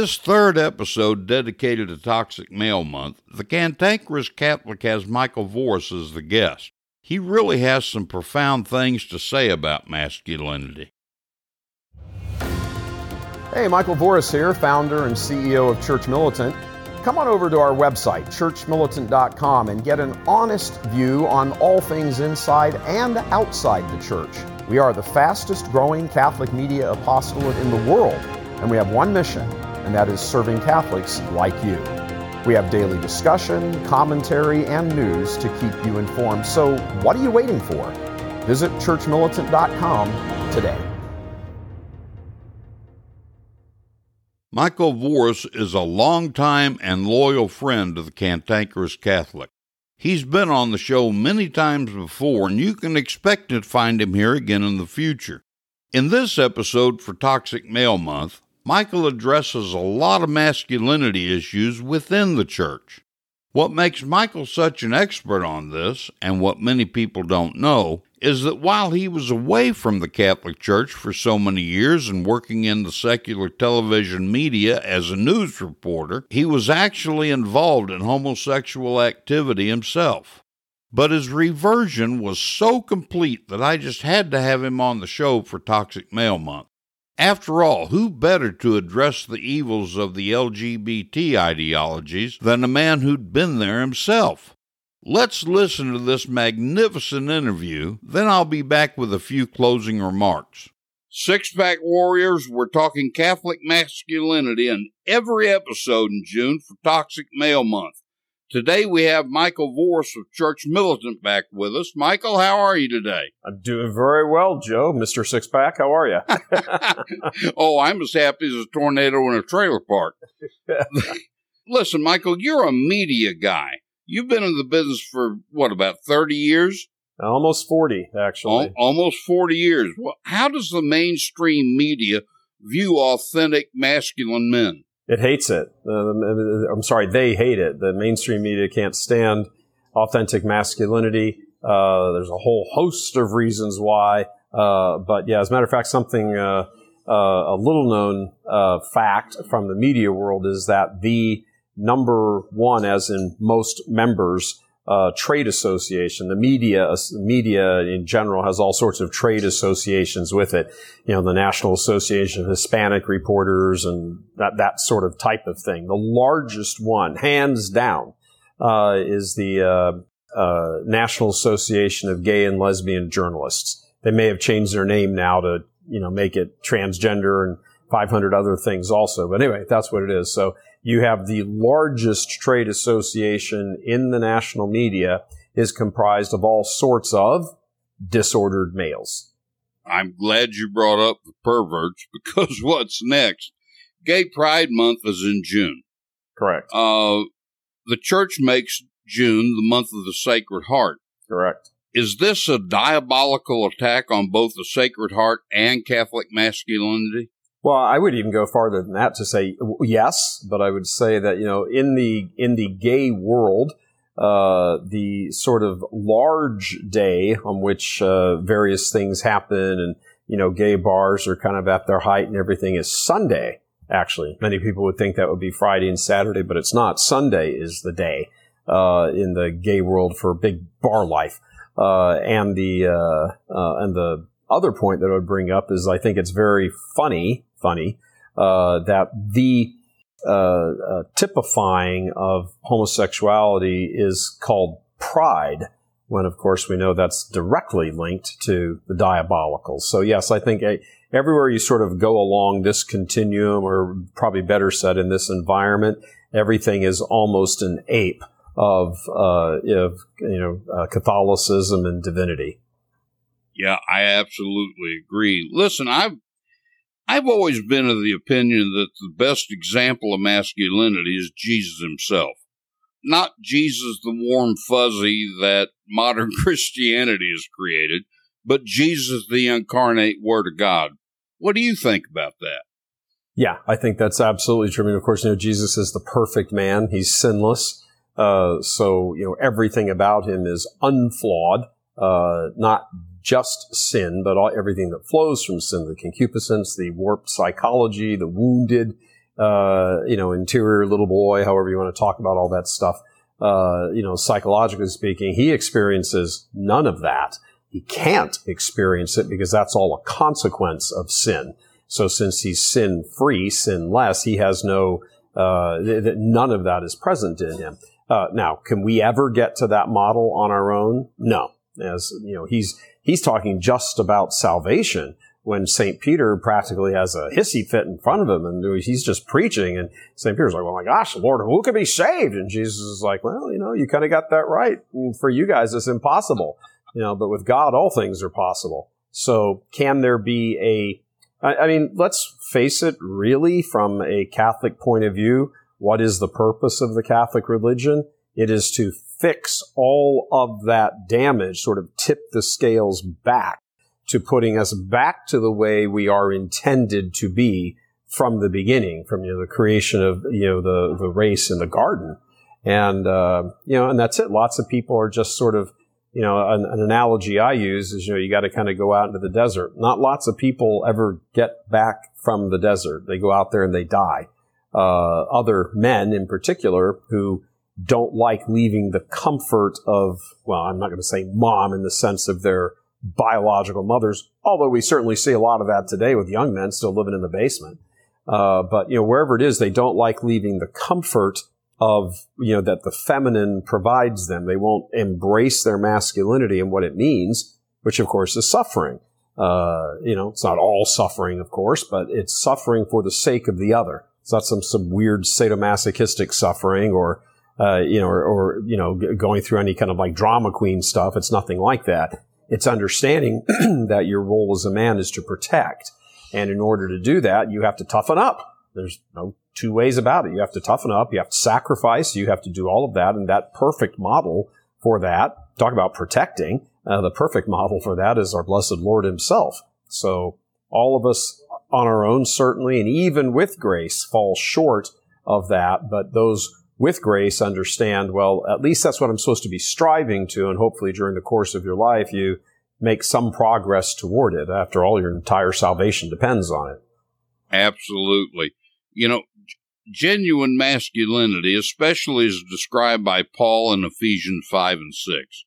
This third episode dedicated to Toxic Male Month, the Cantankerous Catholic has Michael Voris as the guest. He really has some profound things to say about masculinity. Hey, Michael Voris here, founder and CEO of Church Militant. Come on over to our website, churchmilitant.com, and get an honest view on all things inside and outside the church. We are the fastest growing Catholic media apostolate in the world, and we have one mission and that is serving Catholics like you. We have daily discussion, commentary, and news to keep you informed. So, what are you waiting for? Visit churchmilitant.com today. Michael Voris is a longtime and loyal friend of the Cantankerous Catholic. He's been on the show many times before, and you can expect to find him here again in the future. In this episode for Toxic Male Month, Michael addresses a lot of masculinity issues within the church. What makes Michael such an expert on this, and what many people don't know, is that while he was away from the Catholic Church for so many years and working in the secular television media as a news reporter, he was actually involved in homosexual activity himself. But his reversion was so complete that I just had to have him on the show for Toxic Male Month. After all, who better to address the evils of the LGBT ideologies than a man who'd been there himself? Let's listen to this magnificent interview, then I'll be back with a few closing remarks. Six Pack Warriors, we're talking Catholic masculinity in every episode in June for Toxic Male Month. Today we have Michael Voris of Church Militant back with us. Michael, how are you today? I'm doing very well, Joe. Mr. Sixpack, how are you? oh, I'm as happy as a tornado in a trailer park. Listen, Michael, you're a media guy. You've been in the business for what, about 30 years? Almost 40, actually. almost 40 years. Well, how does the mainstream media view authentic masculine men? It hates it. Uh, I'm sorry, they hate it. The mainstream media can't stand authentic masculinity. Uh, there's a whole host of reasons why. Uh, but yeah, as a matter of fact, something uh, uh, a little known uh, fact from the media world is that the number one, as in most members, uh, trade association. The media, media in general has all sorts of trade associations with it. You know, the National Association of Hispanic Reporters and that, that sort of type of thing. The largest one, hands down, uh, is the, uh, uh National Association of Gay and Lesbian Journalists. They may have changed their name now to, you know, make it transgender and 500 other things also. But anyway, that's what it is. So you have the largest trade association in the national media is comprised of all sorts of disordered males. I'm glad you brought up the perverts because what's next? Gay Pride Month is in June. Correct. Uh, the church makes June the month of the Sacred Heart. Correct. Is this a diabolical attack on both the Sacred Heart and Catholic masculinity? Well, I would even go farther than that to say yes, but I would say that you know in the in the gay world, uh, the sort of large day on which uh, various things happen and you know gay bars are kind of at their height and everything is Sunday. Actually, many people would think that would be Friday and Saturday, but it's not. Sunday is the day uh, in the gay world for big bar life, uh, and the uh, uh, and the other point that I would bring up is I think it's very funny funny uh, that the uh, uh, typifying of homosexuality is called pride, when of course we know that's directly linked to the diabolical. So yes, I think a, everywhere you sort of go along this continuum, or probably better said, in this environment, everything is almost an ape of, uh, of you know uh, Catholicism and divinity. Yeah, I absolutely agree. Listen, I've I've always been of the opinion that the best example of masculinity is Jesus himself. Not Jesus the warm fuzzy that modern Christianity has created, but Jesus the incarnate Word of God. What do you think about that? Yeah, I think that's absolutely true. I mean, of course, you know, Jesus is the perfect man. He's sinless. Uh, so, you know, everything about him is unflawed, uh, not just sin, but all, everything that flows from sin, the concupiscence, the warped psychology, the wounded, uh, you know, interior little boy, however you want to talk about all that stuff. Uh, you know, psychologically speaking, he experiences none of that. He can't experience it because that's all a consequence of sin. So since he's sin free, sinless, he has no, uh, th- th- none of that is present in him. Uh, now, can we ever get to that model on our own? No. As, you know, he's, he's talking just about salvation when St. Peter practically has a hissy fit in front of him and he's just preaching. And St. Peter's like, well, my gosh, Lord, who can be saved? And Jesus is like, well, you know, you kind of got that right. And for you guys, it's impossible, you know, but with God, all things are possible. So can there be a, I, I mean, let's face it, really, from a Catholic point of view, what is the purpose of the Catholic religion? It is to fix all of that damage, sort of tip the scales back to putting us back to the way we are intended to be from the beginning, from you know the creation of you know the the race in the garden, and uh, you know, and that's it. Lots of people are just sort of you know an, an analogy I use is you know you got to kind of go out into the desert. Not lots of people ever get back from the desert. They go out there and they die. Uh, other men, in particular, who don't like leaving the comfort of, well, I'm not going to say mom in the sense of their biological mothers, although we certainly see a lot of that today with young men still living in the basement. Uh, but, you know, wherever it is, they don't like leaving the comfort of, you know, that the feminine provides them. They won't embrace their masculinity and what it means, which of course is suffering. Uh, you know, it's not all suffering, of course, but it's suffering for the sake of the other. It's not some, some weird sadomasochistic suffering or, uh, you know, or, or, you know, g- going through any kind of like drama queen stuff. It's nothing like that. It's understanding that your role as a man is to protect. And in order to do that, you have to toughen up. There's no two ways about it. You have to toughen up. You have to sacrifice. You have to do all of that. And that perfect model for that, talk about protecting, uh, the perfect model for that is our blessed Lord Himself. So all of us on our own, certainly, and even with grace, fall short of that. But those with grace understand, well, at least that's what I'm supposed to be striving to. And hopefully during the course of your life, you make some progress toward it. After all, your entire salvation depends on it. Absolutely. You know, genuine masculinity, especially as described by Paul in Ephesians 5 and 6,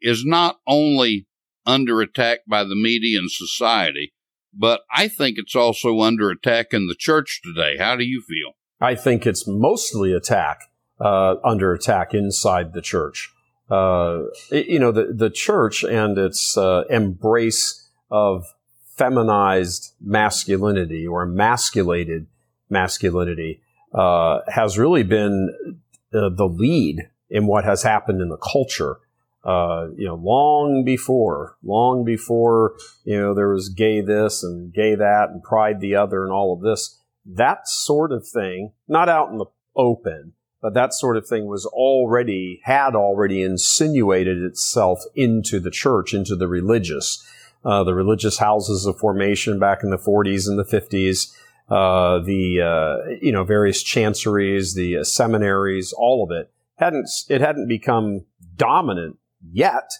is not only under attack by the media and society, but I think it's also under attack in the church today. How do you feel? I think it's mostly attack uh, under attack inside the church. Uh, you know, the the church and its uh, embrace of feminized masculinity or emasculated masculinity uh, has really been uh, the lead in what has happened in the culture. Uh, you know, long before, long before, you know, there was gay this and gay that and pride the other and all of this. That sort of thing, not out in the open, but that sort of thing was already, had already insinuated itself into the church, into the religious. Uh, the religious houses of formation back in the 40s and the 50s, uh, the uh, you know various chanceries, the uh, seminaries, all of it hadn't it hadn't become dominant yet,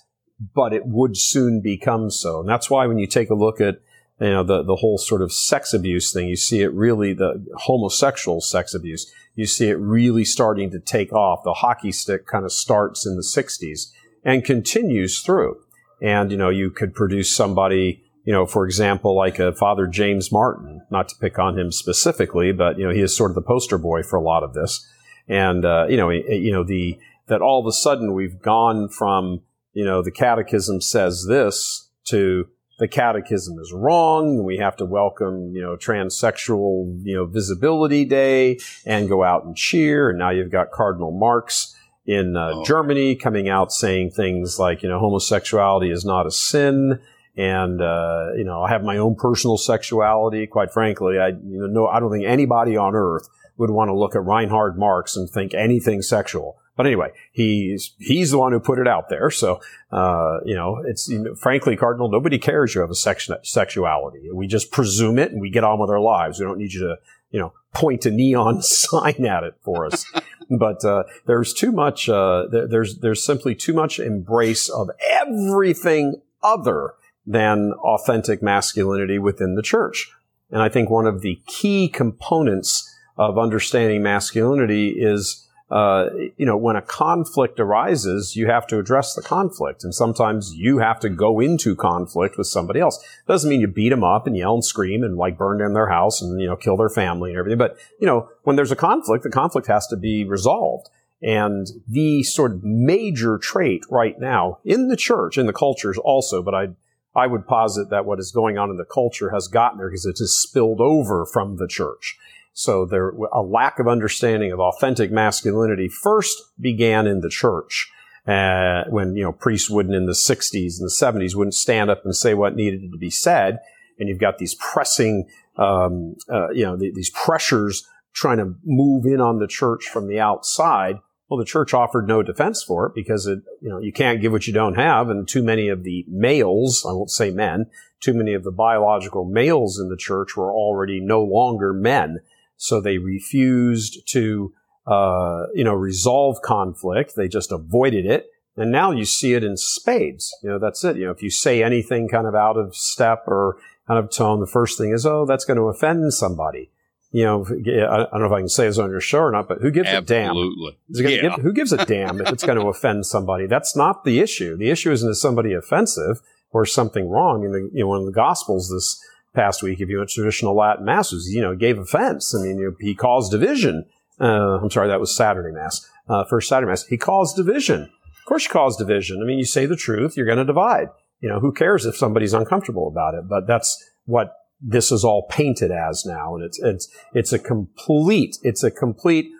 but it would soon become so. And that's why when you take a look at you know the the whole sort of sex abuse thing, you see it really the homosexual sex abuse. You see it really starting to take off. The hockey stick kind of starts in the 60s and continues through. And you know you could produce somebody you know, for example, like a Father James Martin, not to pick on him specifically, but you know, he is sort of the poster boy for a lot of this. And uh, you know, you know, the that all of a sudden we've gone from you know the Catechism says this to the Catechism is wrong, we have to welcome you know transsexual you know visibility day and go out and cheer. And now you've got Cardinal Marx in uh, oh. Germany coming out saying things like you know homosexuality is not a sin and uh, you know I have my own personal sexuality. Quite frankly, I you know I don't think anybody on earth would want to look at Reinhard Marx and think anything sexual. But anyway, he's he's the one who put it out there. So uh, you know, it's you know, frankly, Cardinal, nobody cares you have a sex- sexuality. We just presume it and we get on with our lives. We don't need you to you know point a neon sign at it for us. but uh, there's too much. Uh, there's there's simply too much embrace of everything other than authentic masculinity within the church. And I think one of the key components of understanding masculinity is, uh, you know, when a conflict arises, you have to address the conflict. And sometimes you have to go into conflict with somebody else. Doesn't mean you beat them up and yell and scream and like burn down their house and, you know, kill their family and everything. But, you know, when there's a conflict, the conflict has to be resolved. And the sort of major trait right now in the church, in the cultures also, but I I would posit that what is going on in the culture has gotten there because it has spilled over from the church. So there, a lack of understanding of authentic masculinity first began in the church. Uh, when, you know, priests wouldn't in the 60s and the 70s wouldn't stand up and say what needed to be said. And you've got these pressing, um, uh, you know, the, these pressures trying to move in on the church from the outside. Well, the church offered no defense for it because it, you know, you can't give what you don't have. And too many of the males, I won't say men, too many of the biological males in the church were already no longer men. So they refused to, uh, you know, resolve conflict. They just avoided it. And now you see it in spades. You know, that's it. You know, if you say anything kind of out of step or out of tone, the first thing is, oh, that's going to offend somebody you know, I don't know if I can say this on your show or not, but who gives Absolutely. a damn? Yeah. Give, who gives a damn if it's going to offend somebody? That's not the issue. The issue isn't is somebody offensive or something wrong. The, you know, one of the Gospels this past week, if you went to traditional Latin masses, you know, gave offense. I mean, you he caused division. Uh, I'm sorry, that was Saturday Mass, uh, first Saturday Mass. He caused division. Of course, you cause division. I mean, you say the truth, you're going to divide. You know, who cares if somebody's uncomfortable about it? But that's what this is all painted as now. And it's, it's, it's a complete, it's a complete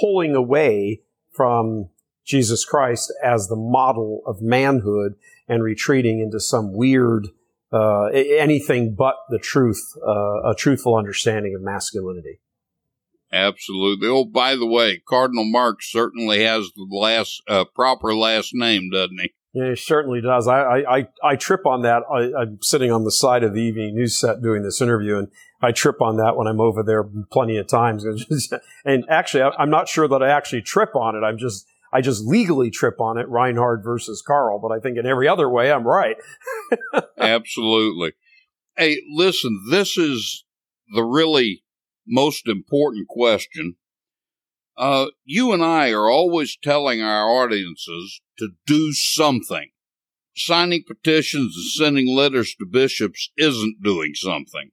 pulling away from Jesus Christ as the model of manhood and retreating into some weird, uh, anything but the truth, uh, a truthful understanding of masculinity. Absolutely. Oh, by the way, Cardinal Marx certainly has the last uh, proper last name, doesn't he? Yeah, it certainly does. I, I, I trip on that. I, am sitting on the side of the evening news set doing this interview, and I trip on that when I'm over there plenty of times. and actually, I'm not sure that I actually trip on it. I'm just I just legally trip on it, Reinhard versus Karl. But I think in every other way, I'm right. Absolutely. Hey, listen, this is the really most important question. Uh, you and I are always telling our audiences to do something. Signing petitions and sending letters to bishops isn't doing something.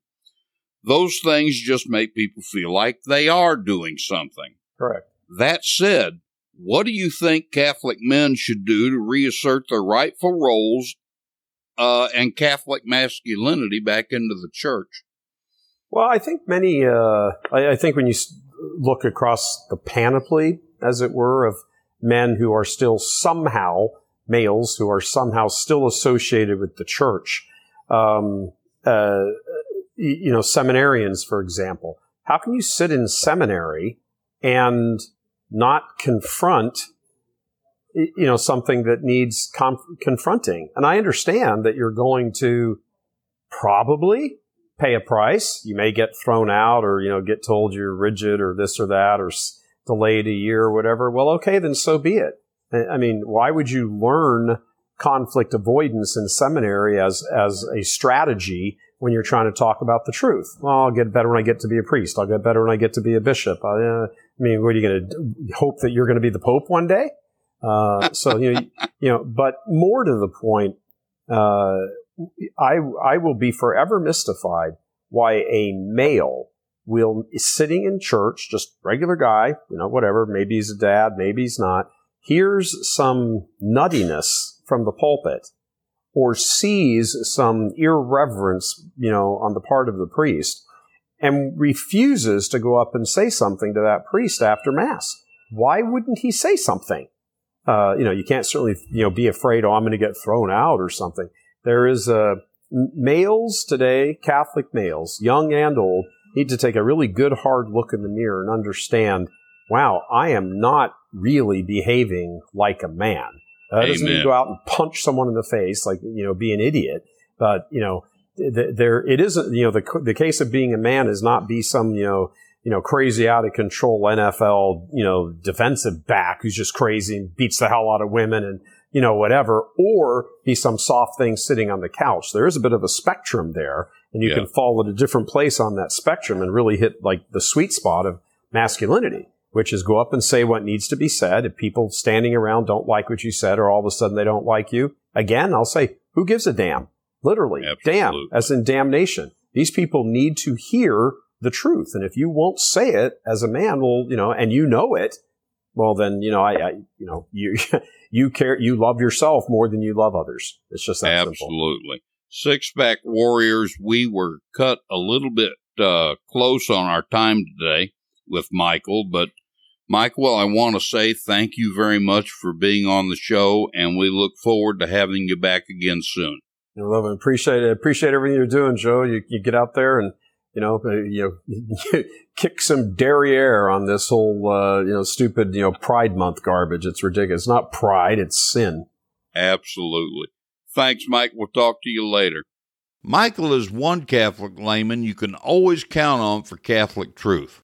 Those things just make people feel like they are doing something. Correct. That said, what do you think Catholic men should do to reassert their rightful roles uh, and Catholic masculinity back into the church? Well, I think many, uh, I, I, think when you look across the panoply, as it were, of men who are still somehow males who are somehow still associated with the church, um, uh, you know, seminarians, for example. How can you sit in seminary and not confront you know something that needs conf- confronting. And i understand that you're going to probably pay a price. You may get thrown out or you know get told you're rigid or this or that or s- delayed a year or whatever. Well okay then so be it. I mean why would you learn conflict avoidance in seminary as as a strategy when you're trying to talk about the truth. Well, I'll get better when I get to be a priest. I'll get better when I get to be a bishop. I, uh, I mean, what are you going to hope that you're going to be the pope one day? Uh, so you know, you know, but more to the point, uh, I I will be forever mystified why a male will sitting in church, just regular guy, you know, whatever. Maybe he's a dad, maybe he's not. Hears some nuttiness from the pulpit or sees some irreverence, you know, on the part of the priest and refuses to go up and say something to that priest after mass. Why wouldn't he say something? Uh, you know, you can't certainly, you know, be afraid, oh, I'm going to get thrown out or something. There is a, uh, males today, Catholic males, young and old, need to take a really good hard look in the mirror and understand, wow, I am not really behaving like a man. That doesn't mean go out and punch someone in the face, like you know, be an idiot. But you know, th- there it isn't. You know, the the case of being a man is not be some you know you know crazy out of control NFL you know defensive back who's just crazy and beats the hell out of women and you know whatever, or be some soft thing sitting on the couch. There is a bit of a spectrum there, and you yeah. can fall at a different place on that spectrum and really hit like the sweet spot of masculinity which is go up and say what needs to be said. If people standing around don't like what you said or all of a sudden they don't like you, again, I'll say, who gives a damn? Literally, Absolutely. damn, as in damnation. These people need to hear the truth. And if you won't say it as a man, well, you know, and you know it, well, then, you know, I, I you know, you, you care, you love yourself more than you love others. It's just that Absolutely. Six pack warriors, we were cut a little bit, uh, close on our time today with Michael, but Michael, I want to say thank you very much for being on the show, and we look forward to having you back again soon. I love it. Appreciate it. Appreciate everything you're doing, Joe. You, you get out there and you know uh, you kick some derriere on this whole uh, you know stupid you know Pride Month garbage. It's ridiculous. It's not pride. It's sin. Absolutely. Thanks, Mike. We'll talk to you later. Michael is one Catholic layman you can always count on for Catholic truth.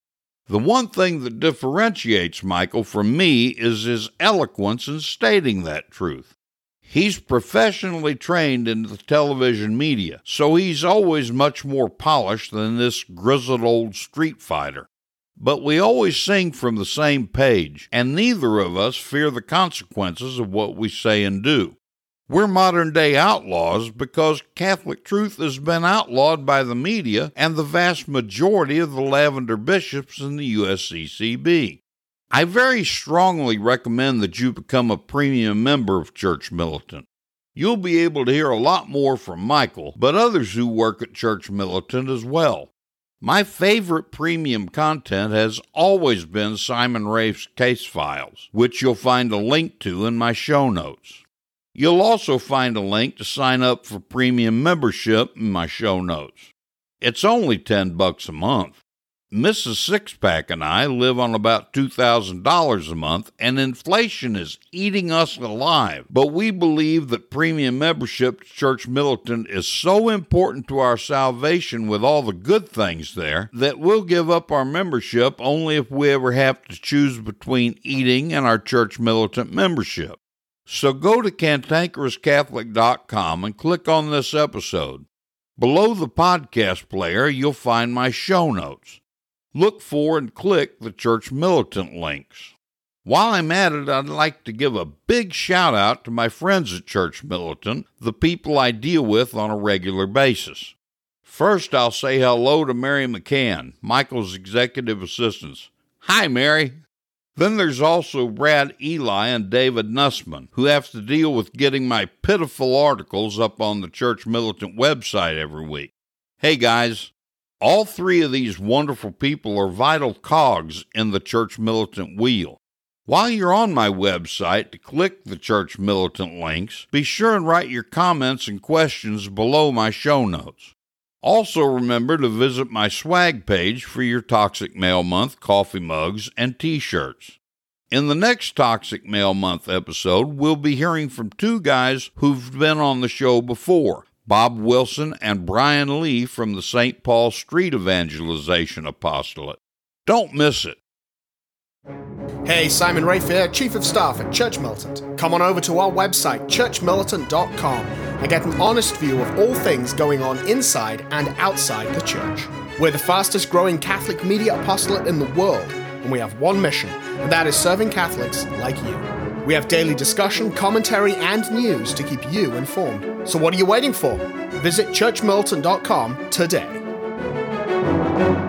The one thing that differentiates Michael from me is his eloquence in stating that truth. He's professionally trained in the television media, so he's always much more polished than this grizzled old street fighter. But we always sing from the same page, and neither of us fear the consequences of what we say and do. We're modern day outlaws because Catholic truth has been outlawed by the media and the vast majority of the lavender bishops in the USCCB. I very strongly recommend that you become a premium member of Church Militant. You'll be able to hear a lot more from Michael, but others who work at Church Militant as well. My favorite premium content has always been Simon Rafe's case files, which you'll find a link to in my show notes. You'll also find a link to sign up for premium membership in my show notes. It's only 10 bucks a month. Mrs. Sixpack and I live on about $2,000 a month, and inflation is eating us alive. But we believe that premium membership to Church Militant is so important to our salvation with all the good things there that we'll give up our membership only if we ever have to choose between eating and our Church Militant membership. So go to cantankerouscatholic.com and click on this episode. Below the podcast player, you'll find my show notes look for and click the Church Militant links. While I'm at it, I'd like to give a big shout out to my friends at Church Militant, the people I deal with on a regular basis. First, I'll say hello to Mary McCann, Michael's executive assistant. Hi, Mary. Then there's also Brad Eli and David Nussman, who have to deal with getting my pitiful articles up on the Church Militant website every week. Hey, guys, all three of these wonderful people are vital cogs in the Church Militant wheel. While you're on my website to click the Church Militant links, be sure and write your comments and questions below my show notes. Also, remember to visit my swag page for your Toxic Male Month coffee mugs and t shirts. In the next Toxic Male Month episode, we'll be hearing from two guys who've been on the show before Bob Wilson, and Brian Lee from the St. Paul Street Evangelization Apostolate. Don't miss it. Hey, Simon Rafe here, Chief of Staff at Church Militant. Come on over to our website, churchmilitant.com, and get an honest view of all things going on inside and outside the church. We're the fastest growing Catholic media apostolate in the world, and we have one mission, and that is serving Catholics like you. We have daily discussion, commentary, and news to keep you informed. So what are you waiting for? Visit churchmilitant.com today.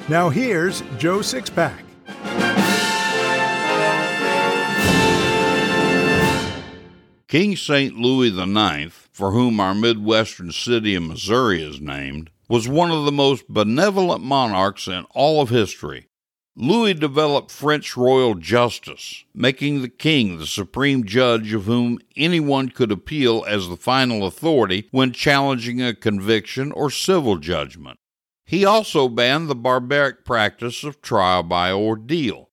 Now here's Joe Sixpack. King St. Louis IX, for whom our Midwestern city of Missouri is named, was one of the most benevolent monarchs in all of history. Louis developed French royal justice, making the king the supreme judge of whom anyone could appeal as the final authority when challenging a conviction or civil judgment. He also banned the barbaric practice of trial by ordeal,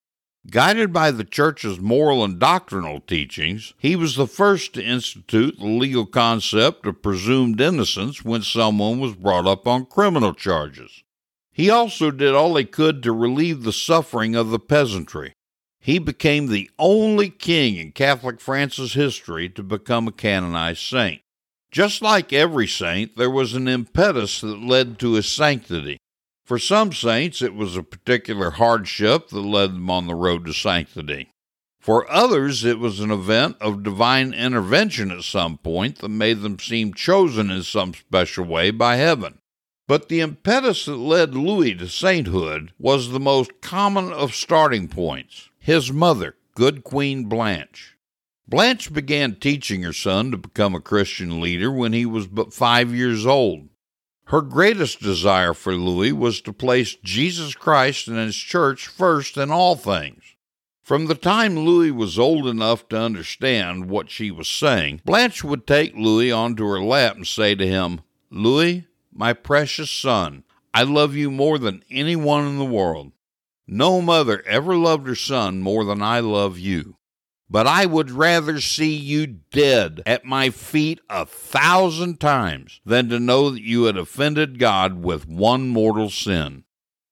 Guided by the Church's moral and doctrinal teachings, he was the first to institute the legal concept of presumed innocence when someone was brought up on criminal charges. He also did all he could to relieve the suffering of the peasantry. He became the only king in Catholic France's history to become a canonized saint. Just like every saint, there was an impetus that led to his sanctity. For some saints, it was a particular hardship that led them on the road to sanctity. For others, it was an event of divine intervention at some point that made them seem chosen in some special way by heaven. But the impetus that led Louis to sainthood was the most common of starting points his mother, good Queen Blanche. Blanche began teaching her son to become a Christian leader when he was but five years old. Her greatest desire for Louis was to place Jesus Christ and his church first in all things. From the time Louis was old enough to understand what she was saying, Blanche would take Louis onto her lap and say to him, Louis, my precious son, I love you more than anyone in the world. No mother ever loved her son more than I love you but I would rather see you dead at my feet a thousand times than to know that you had offended God with one mortal sin.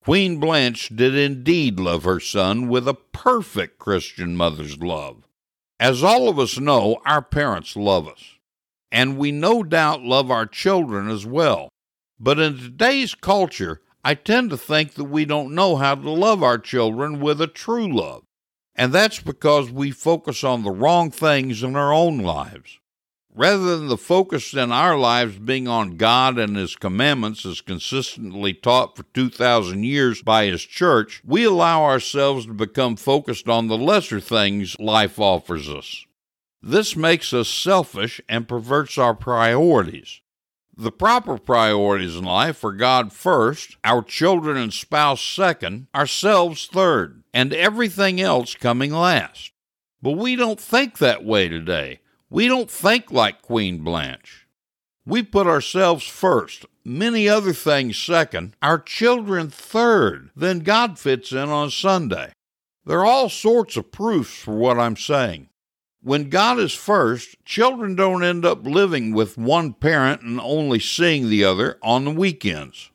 Queen Blanche did indeed love her son with a perfect Christian mother's love. As all of us know, our parents love us, and we no doubt love our children as well. But in today's culture, I tend to think that we don't know how to love our children with a true love. And that's because we focus on the wrong things in our own lives. Rather than the focus in our lives being on God and His commandments as consistently taught for 2,000 years by His church, we allow ourselves to become focused on the lesser things life offers us. This makes us selfish and perverts our priorities. The proper priorities in life are God first, our children and spouse second, ourselves third, and everything else coming last. But we don't think that way today. We don't think like Queen Blanche. We put ourselves first, many other things second, our children third, then God fits in on Sunday. There are all sorts of proofs for what I'm saying. When God is first, children don't end up living with one parent and only seeing the other on the weekends.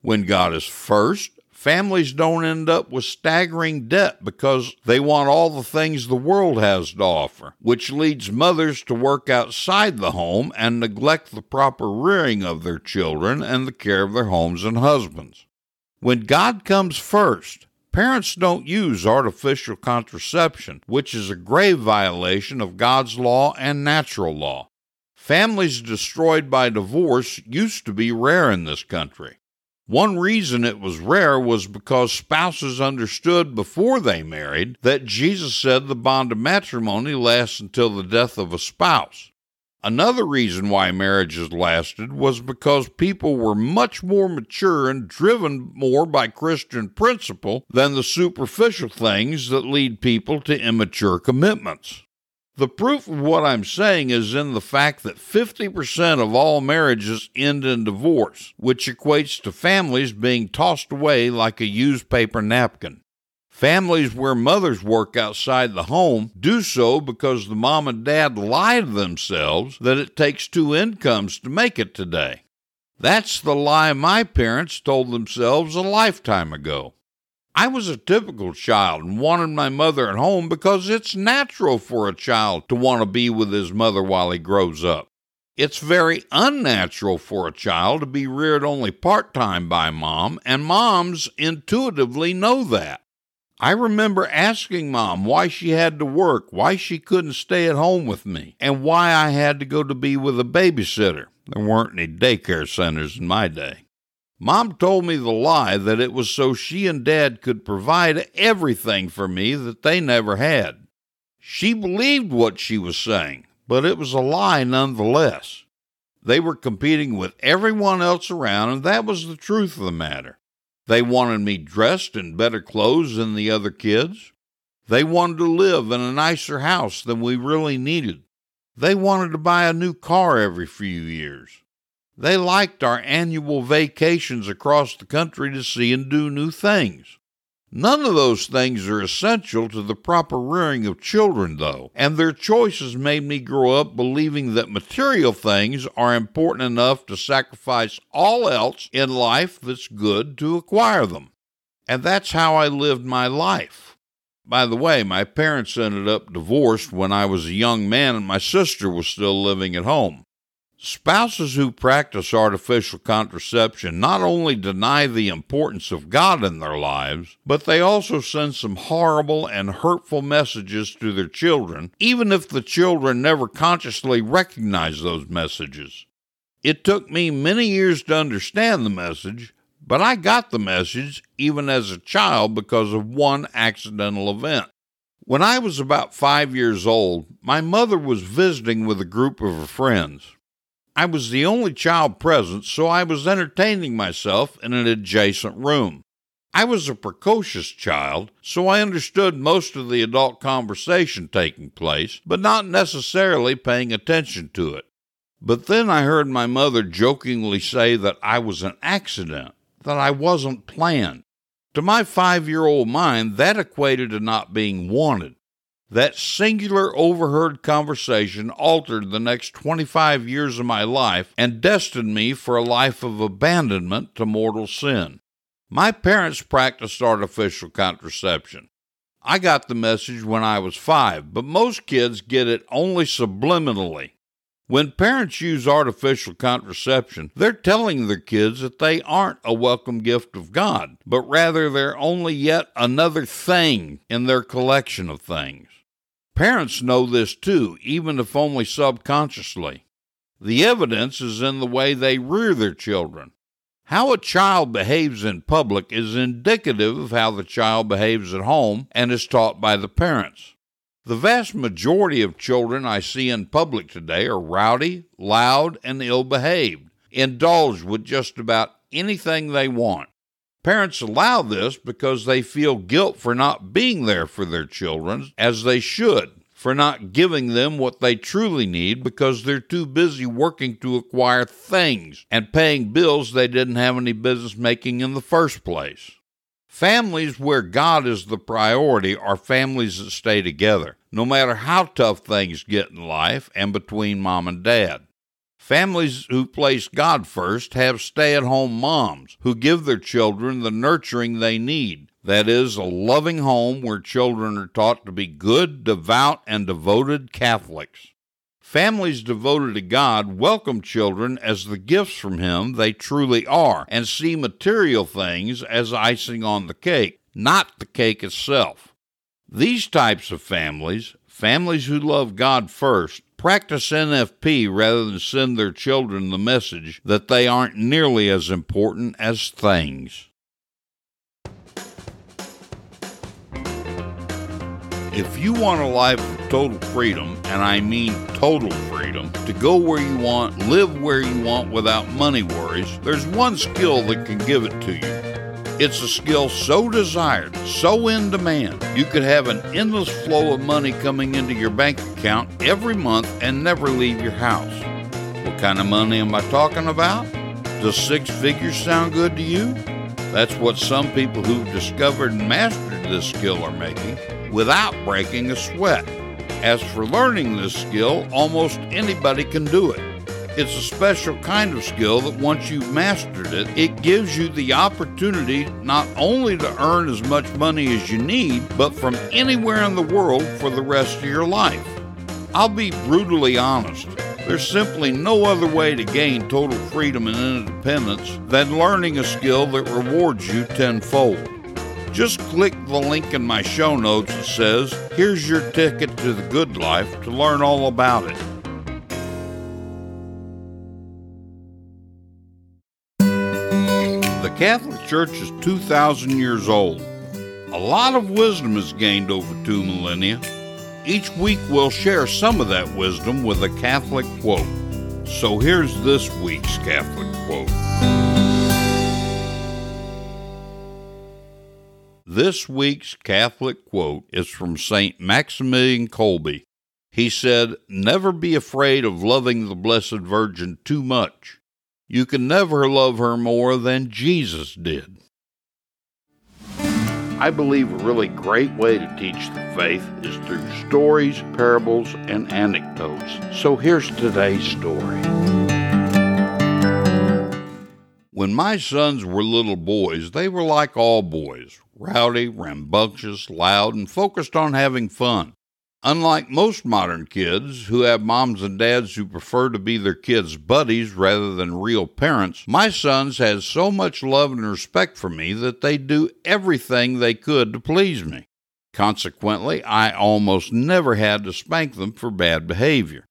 When God is first, Families don't end up with staggering debt because they want all the things the world has to offer, which leads mothers to work outside the home and neglect the proper rearing of their children and the care of their homes and husbands. When God comes first, parents don't use artificial contraception, which is a grave violation of God's law and natural law. Families destroyed by divorce used to be rare in this country. One reason it was rare was because spouses understood before they married that Jesus said the bond of matrimony lasts until the death of a spouse. Another reason why marriages lasted was because people were much more mature and driven more by Christian principle than the superficial things that lead people to immature commitments. The proof of what I'm saying is in the fact that 50% of all marriages end in divorce, which equates to families being tossed away like a used paper napkin. Families where mothers work outside the home do so because the mom and dad lie to themselves that it takes two incomes to make it today. That's the lie my parents told themselves a lifetime ago. I was a typical child and wanted my mother at home because it's natural for a child to want to be with his mother while he grows up. It's very unnatural for a child to be reared only part time by mom, and moms intuitively know that. I remember asking mom why she had to work, why she couldn't stay at home with me, and why I had to go to be with a babysitter. There weren't any daycare centers in my day. Mom told me the lie that it was so she and Dad could provide everything for me that they never had. She believed what she was saying, but it was a lie nonetheless. They were competing with everyone else around, and that was the truth of the matter. They wanted me dressed in better clothes than the other kids. They wanted to live in a nicer house than we really needed. They wanted to buy a new car every few years. They liked our annual vacations across the country to see and do new things. None of those things are essential to the proper rearing of children, though, and their choices made me grow up believing that material things are important enough to sacrifice all else in life that's good to acquire them. And that's how I lived my life. By the way, my parents ended up divorced when I was a young man and my sister was still living at home. Spouses who practice artificial contraception not only deny the importance of God in their lives, but they also send some horrible and hurtful messages to their children, even if the children never consciously recognize those messages. It took me many years to understand the message, but I got the message even as a child because of one accidental event. When I was about five years old, my mother was visiting with a group of her friends. I was the only child present, so I was entertaining myself in an adjacent room. I was a precocious child, so I understood most of the adult conversation taking place, but not necessarily paying attention to it. But then I heard my mother jokingly say that I was an accident, that I wasn't planned. To my five year old mind, that equated to not being wanted. That singular overheard conversation altered the next 25 years of my life and destined me for a life of abandonment to mortal sin. My parents practiced artificial contraception. I got the message when I was five, but most kids get it only subliminally. When parents use artificial contraception, they're telling their kids that they aren't a welcome gift of God, but rather they're only yet another thing in their collection of things. Parents know this too, even if only subconsciously. The evidence is in the way they rear their children. How a child behaves in public is indicative of how the child behaves at home and is taught by the parents. The vast majority of children I see in public today are rowdy, loud, and ill behaved, indulge with just about anything they want. Parents allow this because they feel guilt for not being there for their children as they should, for not giving them what they truly need because they're too busy working to acquire things and paying bills they didn't have any business making in the first place. Families where God is the priority are families that stay together, no matter how tough things get in life and between mom and dad. Families who place God first have stay at home moms who give their children the nurturing they need. That is, a loving home where children are taught to be good, devout, and devoted Catholics. Families devoted to God welcome children as the gifts from Him they truly are and see material things as icing on the cake, not the cake itself. These types of families, families who love God first, practice NFP rather than send their children the message that they aren't nearly as important as things. If you want a life of total freedom, and I mean total freedom, to go where you want, live where you want without money worries, there's one skill that can give it to you. It's a skill so desired, so in demand, you could have an endless flow of money coming into your bank account every month and never leave your house. What kind of money am I talking about? Does six figures sound good to you? That's what some people who've discovered and mastered this skill are making without breaking a sweat. As for learning this skill, almost anybody can do it. It's a special kind of skill that once you've mastered it, it gives you the opportunity not only to earn as much money as you need, but from anywhere in the world for the rest of your life. I'll be brutally honest. There's simply no other way to gain total freedom and independence than learning a skill that rewards you tenfold. Just click the link in my show notes that says, Here's your ticket to the good life to learn all about it. Catholic Church is 2,000 years old. A lot of wisdom is gained over two millennia. Each week we'll share some of that wisdom with a Catholic quote. So here's this week's Catholic quote. This week's Catholic quote is from St. Maximilian Kolbe. He said, Never be afraid of loving the Blessed Virgin too much. You can never love her more than Jesus did. I believe a really great way to teach the faith is through stories, parables, and anecdotes. So here's today's story. When my sons were little boys, they were like all boys rowdy, rambunctious, loud, and focused on having fun. Unlike most modern kids who have moms and dads who prefer to be their kids' buddies rather than real parents, my sons had so much love and respect for me that they do everything they could to please me. Consequently, I almost never had to spank them for bad behavior.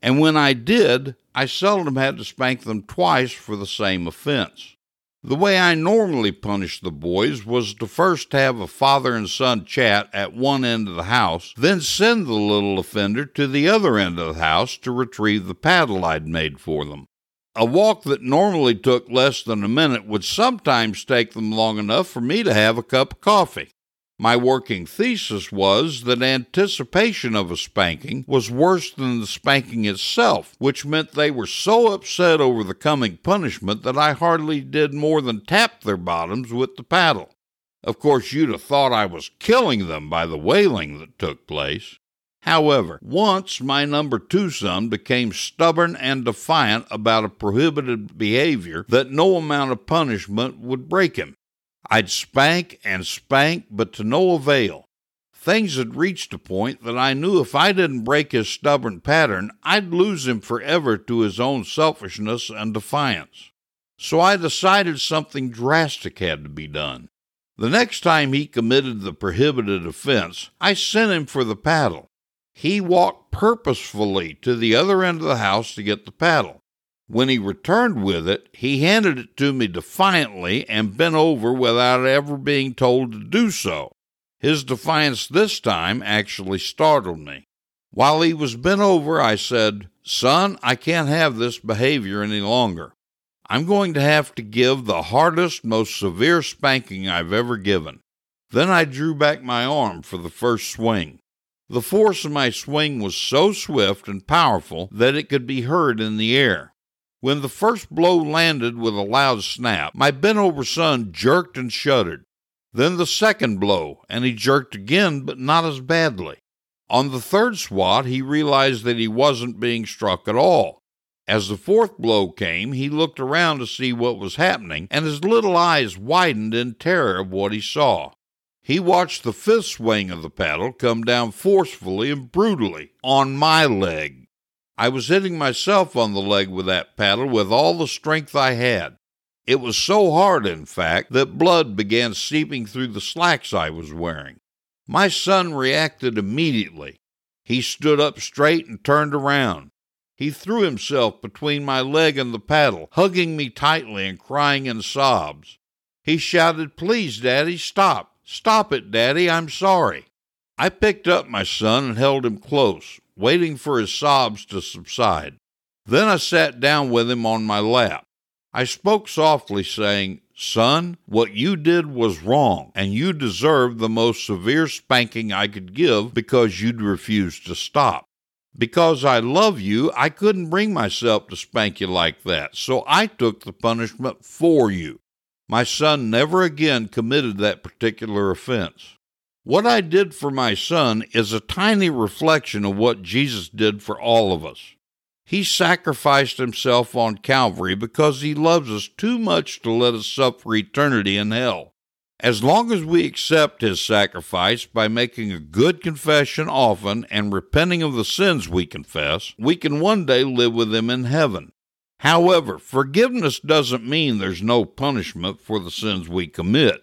And when I did, I seldom had to spank them twice for the same offense. The way I normally punished the boys was to first have a father and son chat at one end of the house, then send the little offender to the other end of the house to retrieve the paddle I'd made for them. A walk that normally took less than a minute would sometimes take them long enough for me to have a cup of coffee. My working thesis was that anticipation of a spanking was worse than the spanking itself, which meant they were so upset over the coming punishment that I hardly did more than tap their bottoms with the paddle. Of course, you'd have thought I was killing them by the wailing that took place. However, once my number two son became stubborn and defiant about a prohibited behavior that no amount of punishment would break him. I'd spank and spank, but to no avail. Things had reached a point that I knew if I didn't break his stubborn pattern, I'd lose him forever to his own selfishness and defiance. So I decided something drastic had to be done. The next time he committed the prohibited offense, I sent him for the paddle. He walked purposefully to the other end of the house to get the paddle. When he returned with it, he handed it to me defiantly and bent over without ever being told to do so. His defiance this time actually startled me. While he was bent over, I said, Son, I can't have this behavior any longer. I'm going to have to give the hardest, most severe spanking I've ever given. Then I drew back my arm for the first swing. The force of my swing was so swift and powerful that it could be heard in the air. When the first blow landed with a loud snap, my bent over son jerked and shuddered. Then the second blow, and he jerked again, but not as badly. On the third swat, he realized that he wasn't being struck at all. As the fourth blow came, he looked around to see what was happening, and his little eyes widened in terror of what he saw. He watched the fifth swing of the paddle come down forcefully and brutally on my leg. I was hitting myself on the leg with that paddle with all the strength I had. It was so hard, in fact, that blood began seeping through the slacks I was wearing. My son reacted immediately. He stood up straight and turned around. He threw himself between my leg and the paddle, hugging me tightly and crying in sobs. He shouted, Please, Daddy, stop. Stop it, Daddy. I'm sorry. I picked up my son and held him close, waiting for his sobs to subside. Then I sat down with him on my lap. I spoke softly, saying, Son, what you did was wrong, and you deserve the most severe spanking I could give because you'd refused to stop. Because I love you, I couldn't bring myself to spank you like that, so I took the punishment for you. My son never again committed that particular offense. What I did for my son is a tiny reflection of what Jesus did for all of us. He sacrificed himself on Calvary because he loves us too much to let us suffer eternity in hell. As long as we accept his sacrifice by making a good confession often and repenting of the sins we confess, we can one day live with him in heaven. However, forgiveness doesn't mean there's no punishment for the sins we commit.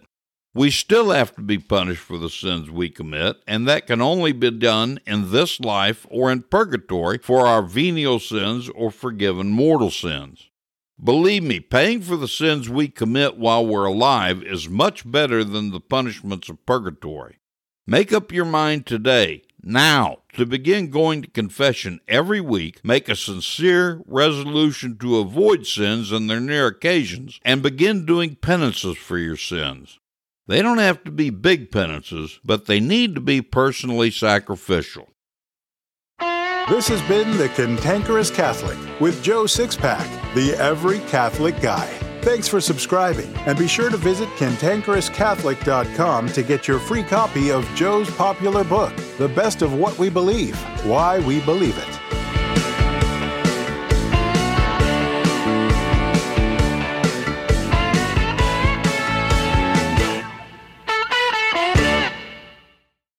We still have to be punished for the sins we commit, and that can only be done in this life or in purgatory for our venial sins or forgiven mortal sins. Believe me, paying for the sins we commit while we're alive is much better than the punishments of purgatory. Make up your mind today, now, to begin going to confession every week, make a sincere resolution to avoid sins and their near occasions, and begin doing penances for your sins. They don't have to be big penances, but they need to be personally sacrificial. This has been The Cantankerous Catholic with Joe Sixpack, the Every Catholic Guy. Thanks for subscribing, and be sure to visit cantankerouscatholic.com to get your free copy of Joe's popular book, The Best of What We Believe Why We Believe It.